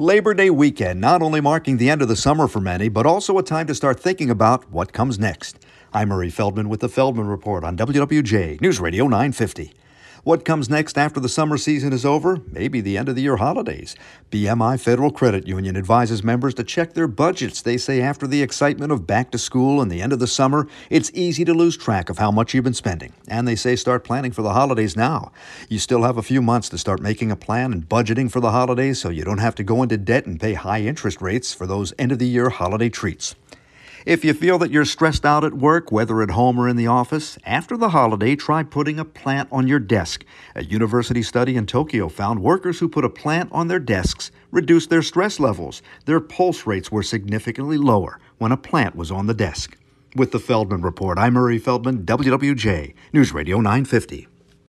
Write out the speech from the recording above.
Labor Day weekend, not only marking the end of the summer for many, but also a time to start thinking about what comes next. I'm Murray Feldman with the Feldman Report on WWJ News Radio 950. What comes next after the summer season is over? Maybe the end of the year holidays. BMI Federal Credit Union advises members to check their budgets. They say after the excitement of back to school and the end of the summer, it's easy to lose track of how much you've been spending. And they say start planning for the holidays now. You still have a few months to start making a plan and budgeting for the holidays so you don't have to go into debt and pay high interest rates for those end of the year holiday treats. If you feel that you're stressed out at work, whether at home or in the office, after the holiday, try putting a plant on your desk. A university study in Tokyo found workers who put a plant on their desks reduced their stress levels. Their pulse rates were significantly lower when a plant was on the desk. With the Feldman Report, I'm Murray Feldman, WWJ, News Radio 950.